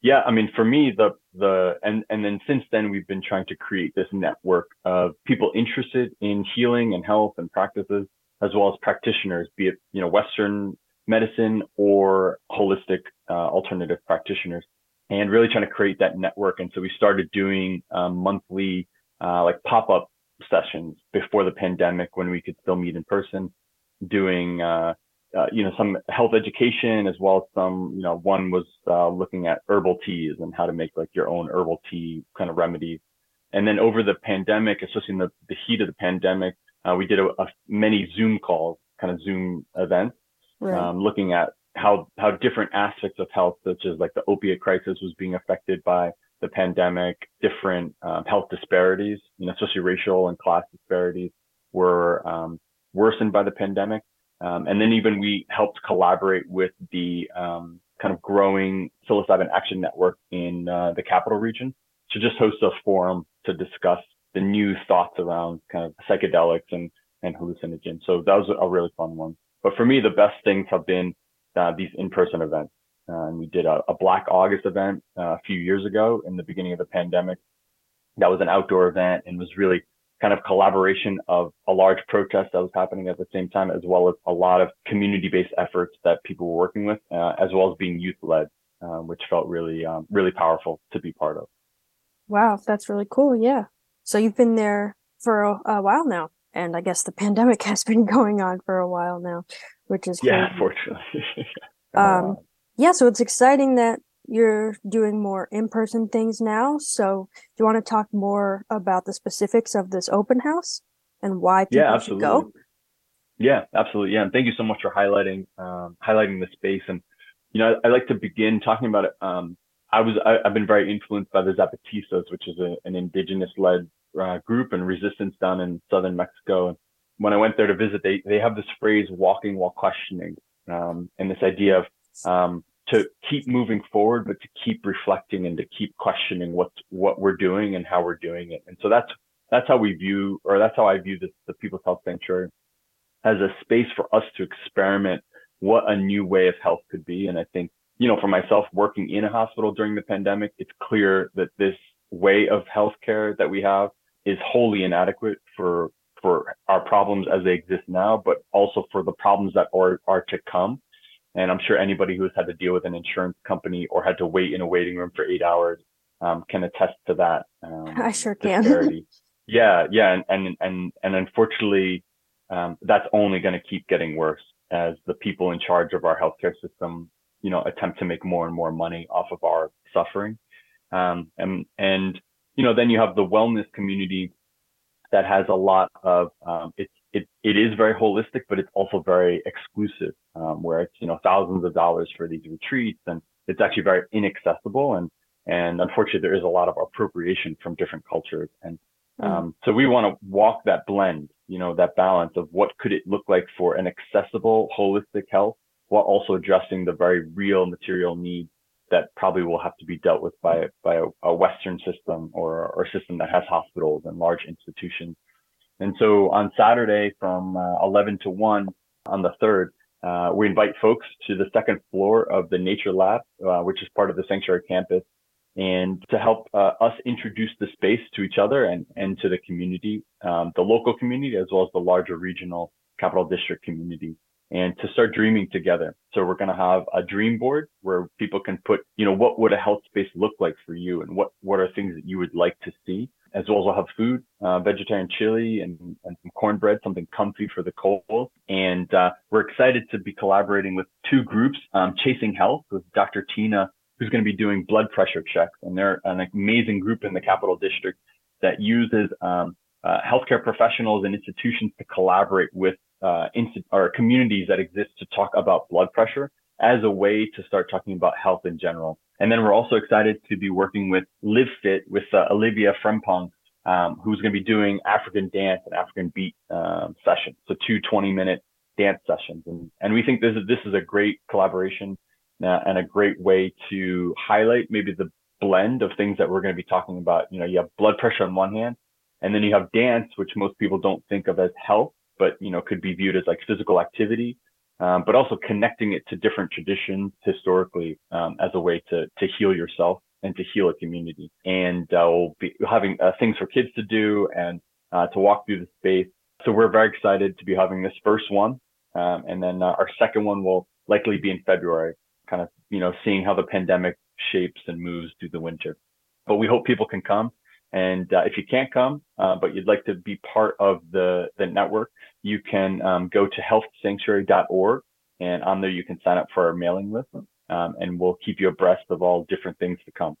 yeah, I mean, for me, the the and and then since then, we've been trying to create this network of people interested in healing and health and practices, as well as practitioners, be it you know Western medicine or holistic uh, alternative practitioners and really trying to create that network. And so we started doing um, monthly uh, like pop-up sessions before the pandemic when we could still meet in person, doing uh, uh, you know some health education as well as some you know one was uh, looking at herbal teas and how to make like your own herbal tea kind of remedies. And then over the pandemic, especially in the, the heat of the pandemic, uh, we did a, a many Zoom calls, kind of Zoom events, Right. um, looking at how how different aspects of health, such as like the opiate crisis, was being affected by the pandemic, different um, health disparities, you know, especially racial and class disparities, were um, worsened by the pandemic. Um, and then even we helped collaborate with the um, kind of growing psilocybin action network in uh, the capital region to just host a forum to discuss the new thoughts around kind of psychedelics and and hallucinogens. So that was a really fun one. But for me, the best things have been uh, these in-person events. Uh, and we did a, a Black August event uh, a few years ago in the beginning of the pandemic. That was an outdoor event and was really kind of collaboration of a large protest that was happening at the same time, as well as a lot of community-based efforts that people were working with, uh, as well as being youth-led, uh, which felt really, um, really powerful to be part of. Wow, that's really cool. Yeah. So you've been there for a, a while now, and I guess the pandemic has been going on for a while now, which is Yeah, crazy. Um, yeah, so it's exciting that you're doing more in-person things now. So do you want to talk more about the specifics of this open house and why people yeah, should absolutely. go? Yeah, absolutely. Yeah, and thank you so much for highlighting um, highlighting the space. And you know, I, I like to begin talking about it. Um, I was I, I've been very influenced by the Zapatistas, which is a, an indigenous-led uh, group and resistance down in southern Mexico. And when I went there to visit, they they have this phrase "walking while questioning," um, and this idea of um, to keep moving forward, but to keep reflecting and to keep questioning what what we're doing and how we're doing it. And so that's that's how we view, or that's how I view the People's Health Sanctuary as a space for us to experiment what a new way of health could be. And I think, you know, for myself working in a hospital during the pandemic, it's clear that this way of healthcare that we have is wholly inadequate for for our problems as they exist now, but also for the problems that are, are to come. And I'm sure anybody who has had to deal with an insurance company or had to wait in a waiting room for eight hours um, can attest to that. Um, I sure can. yeah, yeah, and and and and unfortunately, um, that's only going to keep getting worse as the people in charge of our healthcare system, you know, attempt to make more and more money off of our suffering. Um, and and you know, then you have the wellness community that has a lot of um, it, it it is very holistic, but it's also very exclusive, um, where it's you know thousands of dollars for these retreats, and it's actually very inaccessible, and and unfortunately there is a lot of appropriation from different cultures, and um, so we want to walk that blend, you know, that balance of what could it look like for an accessible, holistic health while also addressing the very real material needs that probably will have to be dealt with by by a, a Western system or, or a system that has hospitals and large institutions. And so on Saturday from uh, 11 to 1 on the 3rd, uh, we invite folks to the second floor of the Nature Lab, uh, which is part of the Sanctuary campus, and to help uh, us introduce the space to each other and, and to the community, um, the local community, as well as the larger regional capital district community and to start dreaming together. So we're going to have a dream board where people can put, you know, what would a health space look like for you and what, what are things that you would like to see, as well as we'll have food, uh, vegetarian chili and, and some cornbread, something comfy for the cold. And uh, we're excited to be collaborating with two groups, um, Chasing Health with Dr. Tina, who's going to be doing blood pressure checks. And they're an amazing group in the capital district that uses um, uh, healthcare professionals and institutions to collaborate with uh, or communities that exist to talk about blood pressure as a way to start talking about health in general. And then we're also excited to be working with Live Fit with uh, Olivia Frempong, um, who's going to be doing African dance and African beat um, sessions. So two 20 minute dance sessions. And, and we think this is, this is a great collaboration uh, and a great way to highlight maybe the blend of things that we're going to be talking about. You know, you have blood pressure on one hand, and then you have dance, which most people don't think of as health but you know could be viewed as like physical activity, um, but also connecting it to different traditions historically um, as a way to to heal yourself and to heal a community. And uh, we'll be having uh, things for kids to do and uh, to walk through the space. So we're very excited to be having this first one, um, and then uh, our second one will likely be in February, kind of you know seeing how the pandemic shapes and moves through the winter. But we hope people can come. And uh, if you can't come, uh, but you'd like to be part of the, the network, you can um, go to healthsanctuary.org and on there you can sign up for our mailing list um, and we'll keep you abreast of all different things to come.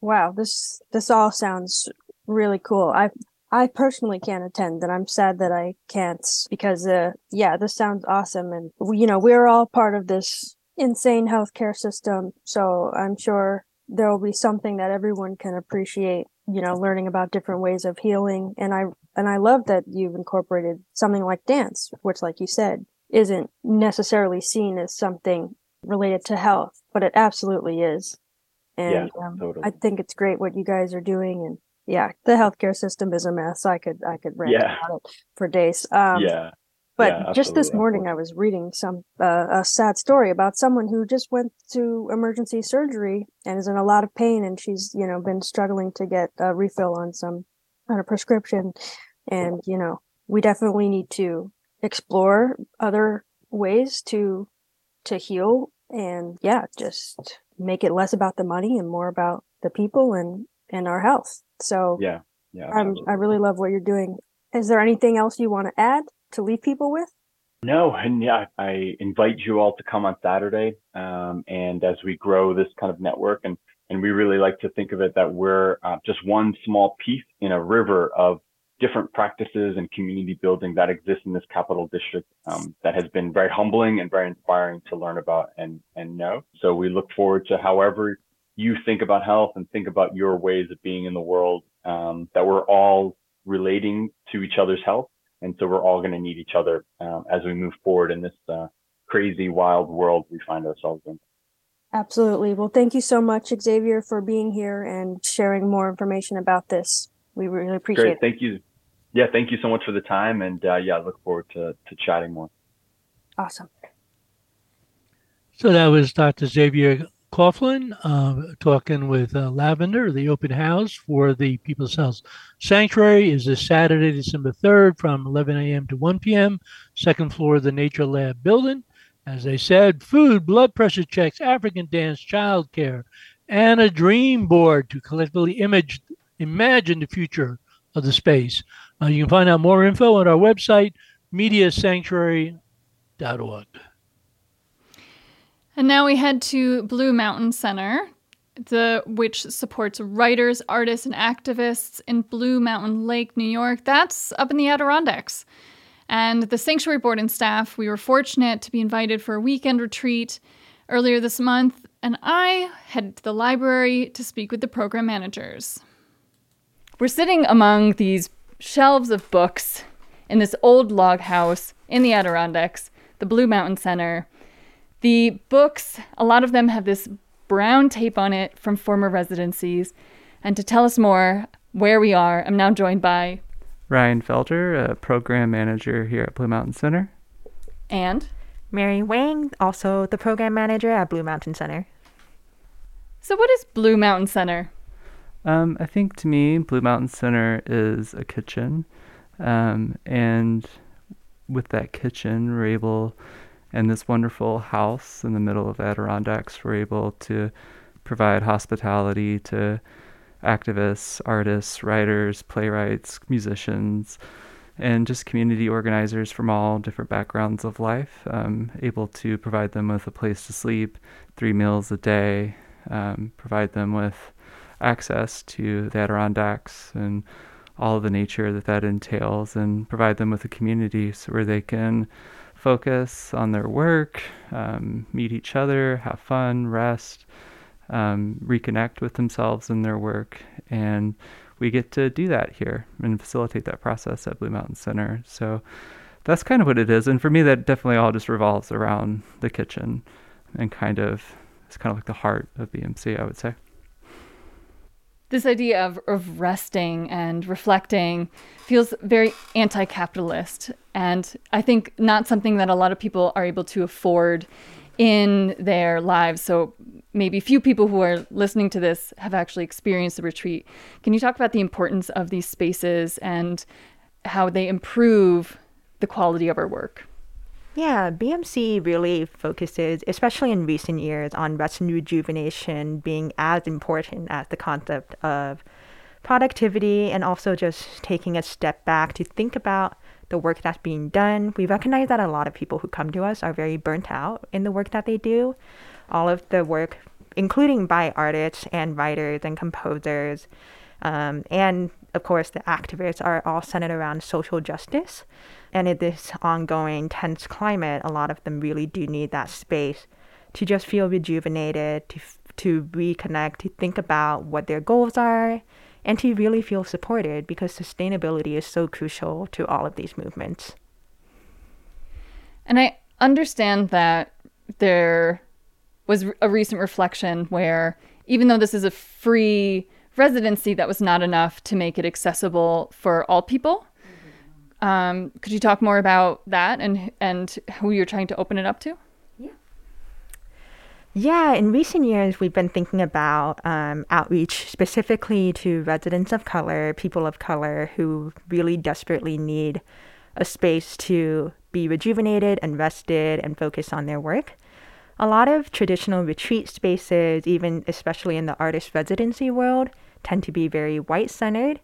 Wow, this this all sounds really cool. I I personally can't attend and I'm sad that I can't because uh yeah, this sounds awesome and we, you know, we're all part of this insane healthcare system, so I'm sure there will be something that everyone can appreciate you know learning about different ways of healing and i and i love that you've incorporated something like dance which like you said isn't necessarily seen as something related to health but it absolutely is and yeah, um, totally. i think it's great what you guys are doing and yeah the healthcare system is a mess i could i could rant Yeah. about it for days um yeah. But Yeah, just this absolutely, morning, I was reading some uh, a sad story about someone who just went to emergency surgery and is in a lot of pain, and she's you know been struggling to get a refill on some on a prescription, and you know we definitely need to explore other ways to to heal, and yeah, just make it less about the money and more about the people and and our health. So Yeah. Yeah. I'm, I really love what you're doing. Is there anything else you want to add to leave people with? No, and yeah, I invite you all to come on Saturday. Um, and as we grow this kind of network, and and we really like to think of it that we're uh, just one small piece in a river of different practices and community building that exists in this capital district um, that has been very humbling and very inspiring to learn about and and know. So we look forward to however you think about health and think about your ways of being in the world. Um, that we're all relating to each other's health and so we're all going to need each other um, as we move forward in this uh, crazy, wild world we find ourselves in. Absolutely. Well, thank you so much, Xavier, for being here and sharing more information about this. We really appreciate Great, it. thank you. Yeah, thank you so much for the time, and uh, yeah, I look forward to to chatting more. Awesome. So that was Dr. Xavier Coughlin uh, talking with uh, Lavender. The open house for the People's Health Sanctuary is this Saturday, December 3rd from 11 a.m. to 1 p.m., second floor of the Nature Lab building. As I said, food, blood pressure checks, African dance, childcare, and a dream board to collectively image, imagine the future of the space. Uh, you can find out more info on our website, mediasanctuary.org. And now we head to Blue Mountain Center, the which supports writers, artists, and activists in Blue Mountain Lake, New York. That's up in the Adirondacks. And the sanctuary board and staff, we were fortunate to be invited for a weekend retreat earlier this month, and I headed to the library to speak with the program managers. We're sitting among these shelves of books in this old log house in the Adirondacks, the Blue Mountain Center. The books, a lot of them have this brown tape on it from former residencies. And to tell us more where we are, I'm now joined by Ryan Felder, a program manager here at Blue Mountain Center. And Mary Wang, also the program manager at Blue Mountain Center. So, what is Blue Mountain Center? Um, I think to me, Blue Mountain Center is a kitchen. Um, and with that kitchen, we're able, and this wonderful house in the middle of Adirondacks, we're able to provide hospitality to activists, artists, writers, playwrights, musicians, and just community organizers from all different backgrounds of life, um, able to provide them with a place to sleep, three meals a day, um, provide them with access to the Adirondacks and all the nature that that entails, and provide them with a community so where they can focus on their work, um, meet each other, have fun, rest, um, reconnect with themselves and their work. And we get to do that here and facilitate that process at Blue Mountain Center. So that's kind of what it is. And for me, that definitely all just revolves around the kitchen and kind of, it's kind of like the heart of BMC, I would say this idea of, of resting and reflecting feels very anti capitalist. And I think not something that a lot of people are able to afford in their lives. So maybe few people who are listening to this have actually experienced the retreat. Can you talk about the importance of these spaces and how they improve the quality of our work? Yeah, BMC really focuses, especially in recent years, on rest and rejuvenation being as important as the concept of productivity and also just taking a step back to think about the work that's being done. We recognize that a lot of people who come to us are very burnt out in the work that they do. All of the work, including by artists and writers and composers, um, and of course the activists, are all centered around social justice. And in this ongoing tense climate, a lot of them really do need that space to just feel rejuvenated, to, to reconnect, to think about what their goals are, and to really feel supported because sustainability is so crucial to all of these movements. And I understand that there was a recent reflection where even though this is a free residency, that was not enough to make it accessible for all people. Um, could you talk more about that and and who you're trying to open it up to? Yeah. Yeah, in recent years, we've been thinking about um, outreach specifically to residents of color, people of color who really desperately need a space to be rejuvenated and rested and focus on their work. A lot of traditional retreat spaces, even especially in the artist residency world, tend to be very white centered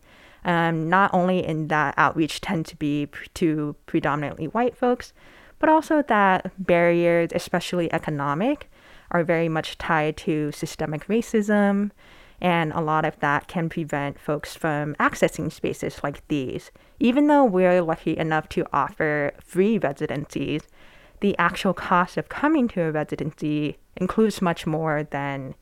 um, not only in that outreach tend to be to predominantly white folks, but also that barriers, especially economic, are very much tied to systemic racism. And a lot of that can prevent folks from accessing spaces like these. Even though we're lucky enough to offer free residencies, the actual cost of coming to a residency includes much more than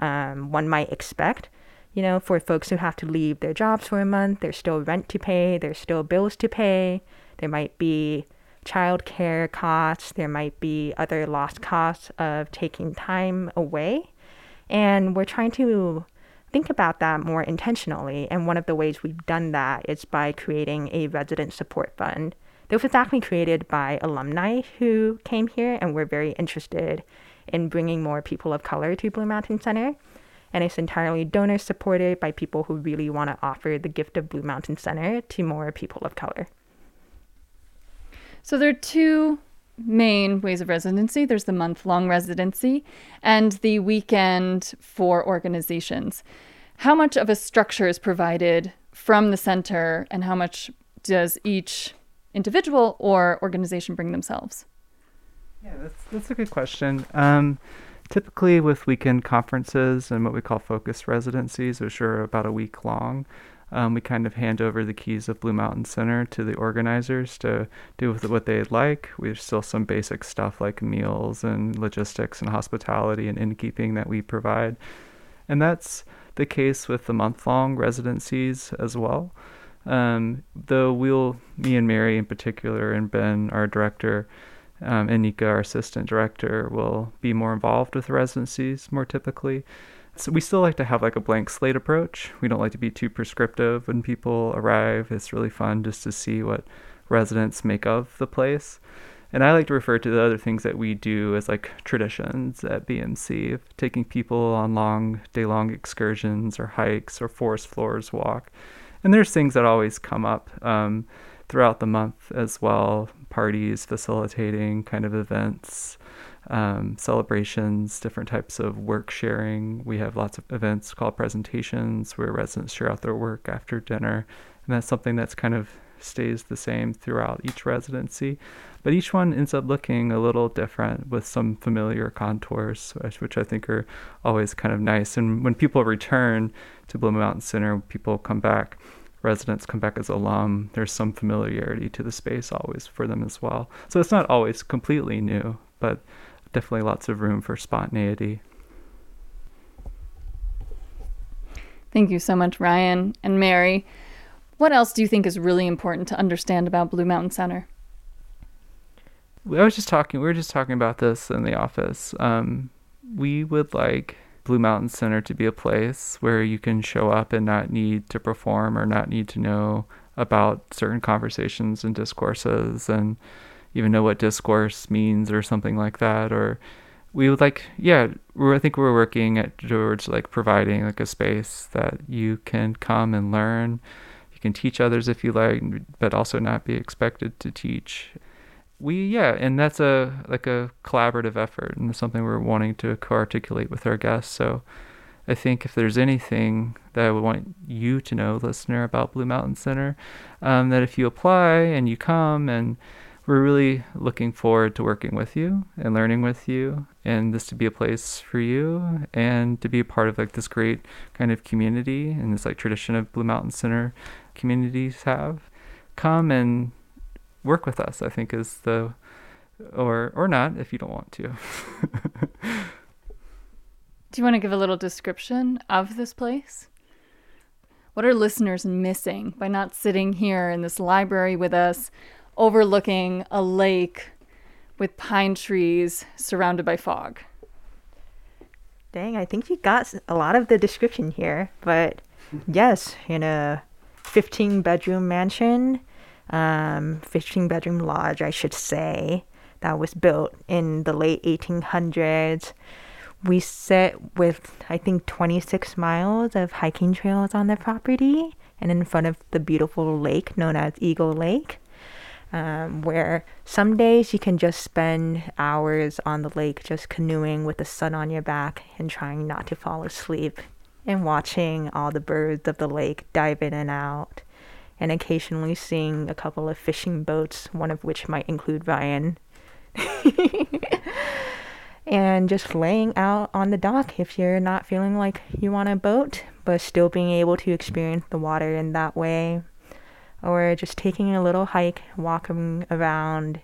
um, one might expect. You know, for folks who have to leave their jobs for a month, there's still rent to pay, there's still bills to pay. There might be childcare costs, there might be other lost costs of taking time away. And we're trying to think about that more intentionally. And one of the ways we've done that is by creating a resident support fund. This was actually created by alumni who came here and were very interested in bringing more people of color to Blue Mountain Center and it's entirely donor supported by people who really want to offer the gift of Blue Mountain Center to more people of color. So there are two main ways of residency there's the month long residency and the weekend for organizations. How much of a structure is provided from the center, and how much does each individual or organization bring themselves? Yeah, that's, that's a good question. Um, typically with weekend conferences and what we call focus residencies, which are about a week long, um, we kind of hand over the keys of Blue Mountain Center to the organizers to do with what they'd like. There's still some basic stuff like meals and logistics and hospitality and innkeeping that we provide. And that's the case with the month long residencies as well. Um, though we'll, me and Mary in particular, and Ben, our director, Um, and Nika, our assistant director, will be more involved with residencies more typically. So we still like to have like a blank slate approach. We don't like to be too prescriptive when people arrive. It's really fun just to see what residents make of the place. And I like to refer to the other things that we do as like traditions at BMC, taking people on long day long excursions or hikes or forest floors walk. And there's things that always come up um, throughout the month as well parties, facilitating kind of events, um, celebrations, different types of work sharing. We have lots of events called presentations where residents share out their work after dinner. And that's something that's kind of stays the same throughout each residency. But each one ends up looking a little different with some familiar contours, which I think are always kind of nice. And when people return to Blue Mountain Center, people come back residents come back as alum, there's some familiarity to the space always for them as well. So it's not always completely new, but definitely lots of room for spontaneity. Thank you so much, Ryan and Mary. What else do you think is really important to understand about Blue Mountain Center? I was just talking. We were just talking about this in the office. Um, we would like Blue Mountain Center to be a place where you can show up and not need to perform or not need to know about certain conversations and discourses and even know what discourse means or something like that or we would like yeah I think we're working at towards like providing like a space that you can come and learn. You can teach others if you like but also not be expected to teach we yeah and that's a like a collaborative effort and something we're wanting to co-articulate with our guests. So i think if there's anything that i would want you to know listener about blue mountain center um, that if you apply and you come and we're really looking forward to working with you and learning with you and this to be a place for you and to be a part of like this great kind of community and this like tradition of blue mountain center communities have come and work with us, I think is the or or not if you don't want to. Do you want to give a little description of this place? What are listeners missing by not sitting here in this library with us, overlooking a lake with pine trees surrounded by fog? Dang, I think you got a lot of the description here, but yes, in a 15 bedroom mansion um, 15 bedroom lodge, I should say, that was built in the late 1800s. We sit with, I think, 26 miles of hiking trails on the property and in front of the beautiful lake known as Eagle Lake. Um, where some days you can just spend hours on the lake just canoeing with the sun on your back and trying not to fall asleep and watching all the birds of the lake dive in and out and occasionally seeing a couple of fishing boats, one of which might include Ryan. and just laying out on the dock if you're not feeling like you want a boat, but still being able to experience the water in that way. Or just taking a little hike, walking around,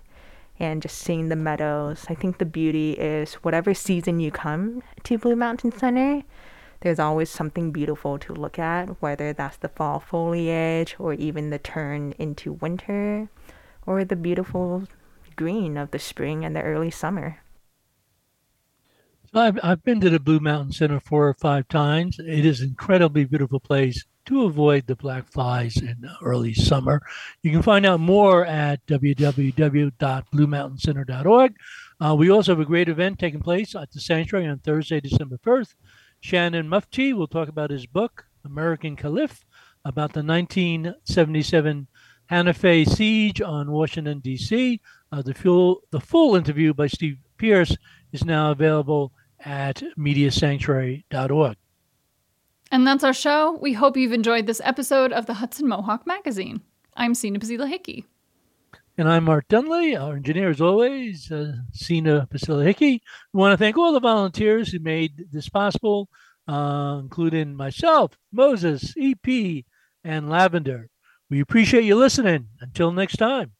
and just seeing the meadows. I think the beauty is whatever season you come to Blue Mountain Center, there's always something beautiful to look at, whether that's the fall foliage or even the turn into winter or the beautiful green of the spring and the early summer. So I've, I've been to the Blue Mountain Center four or five times. It is an incredibly beautiful place to avoid the black flies in early summer. You can find out more at www.bluemountaincenter.org. Uh, we also have a great event taking place at the sanctuary on Thursday, December 1st. Shahan Mufti will talk about his book, American Caliph, about the 1977 Hanafi siege on Washington, D.C. Uh, the, full, the full interview by Steve Pierce is now available at mediasanctuary.org. And that's our show. We hope you've enjoyed this episode of the Hudson Mohawk Magazine. I'm Sina Bazila Hickey. And I'm Mark Dunlea, our engineer as always, uh, Sina Basila Hickey. We want to thank all the volunteers who made this possible, uh, including myself, Moses, EP, and Lavender. We appreciate you listening. Until next time.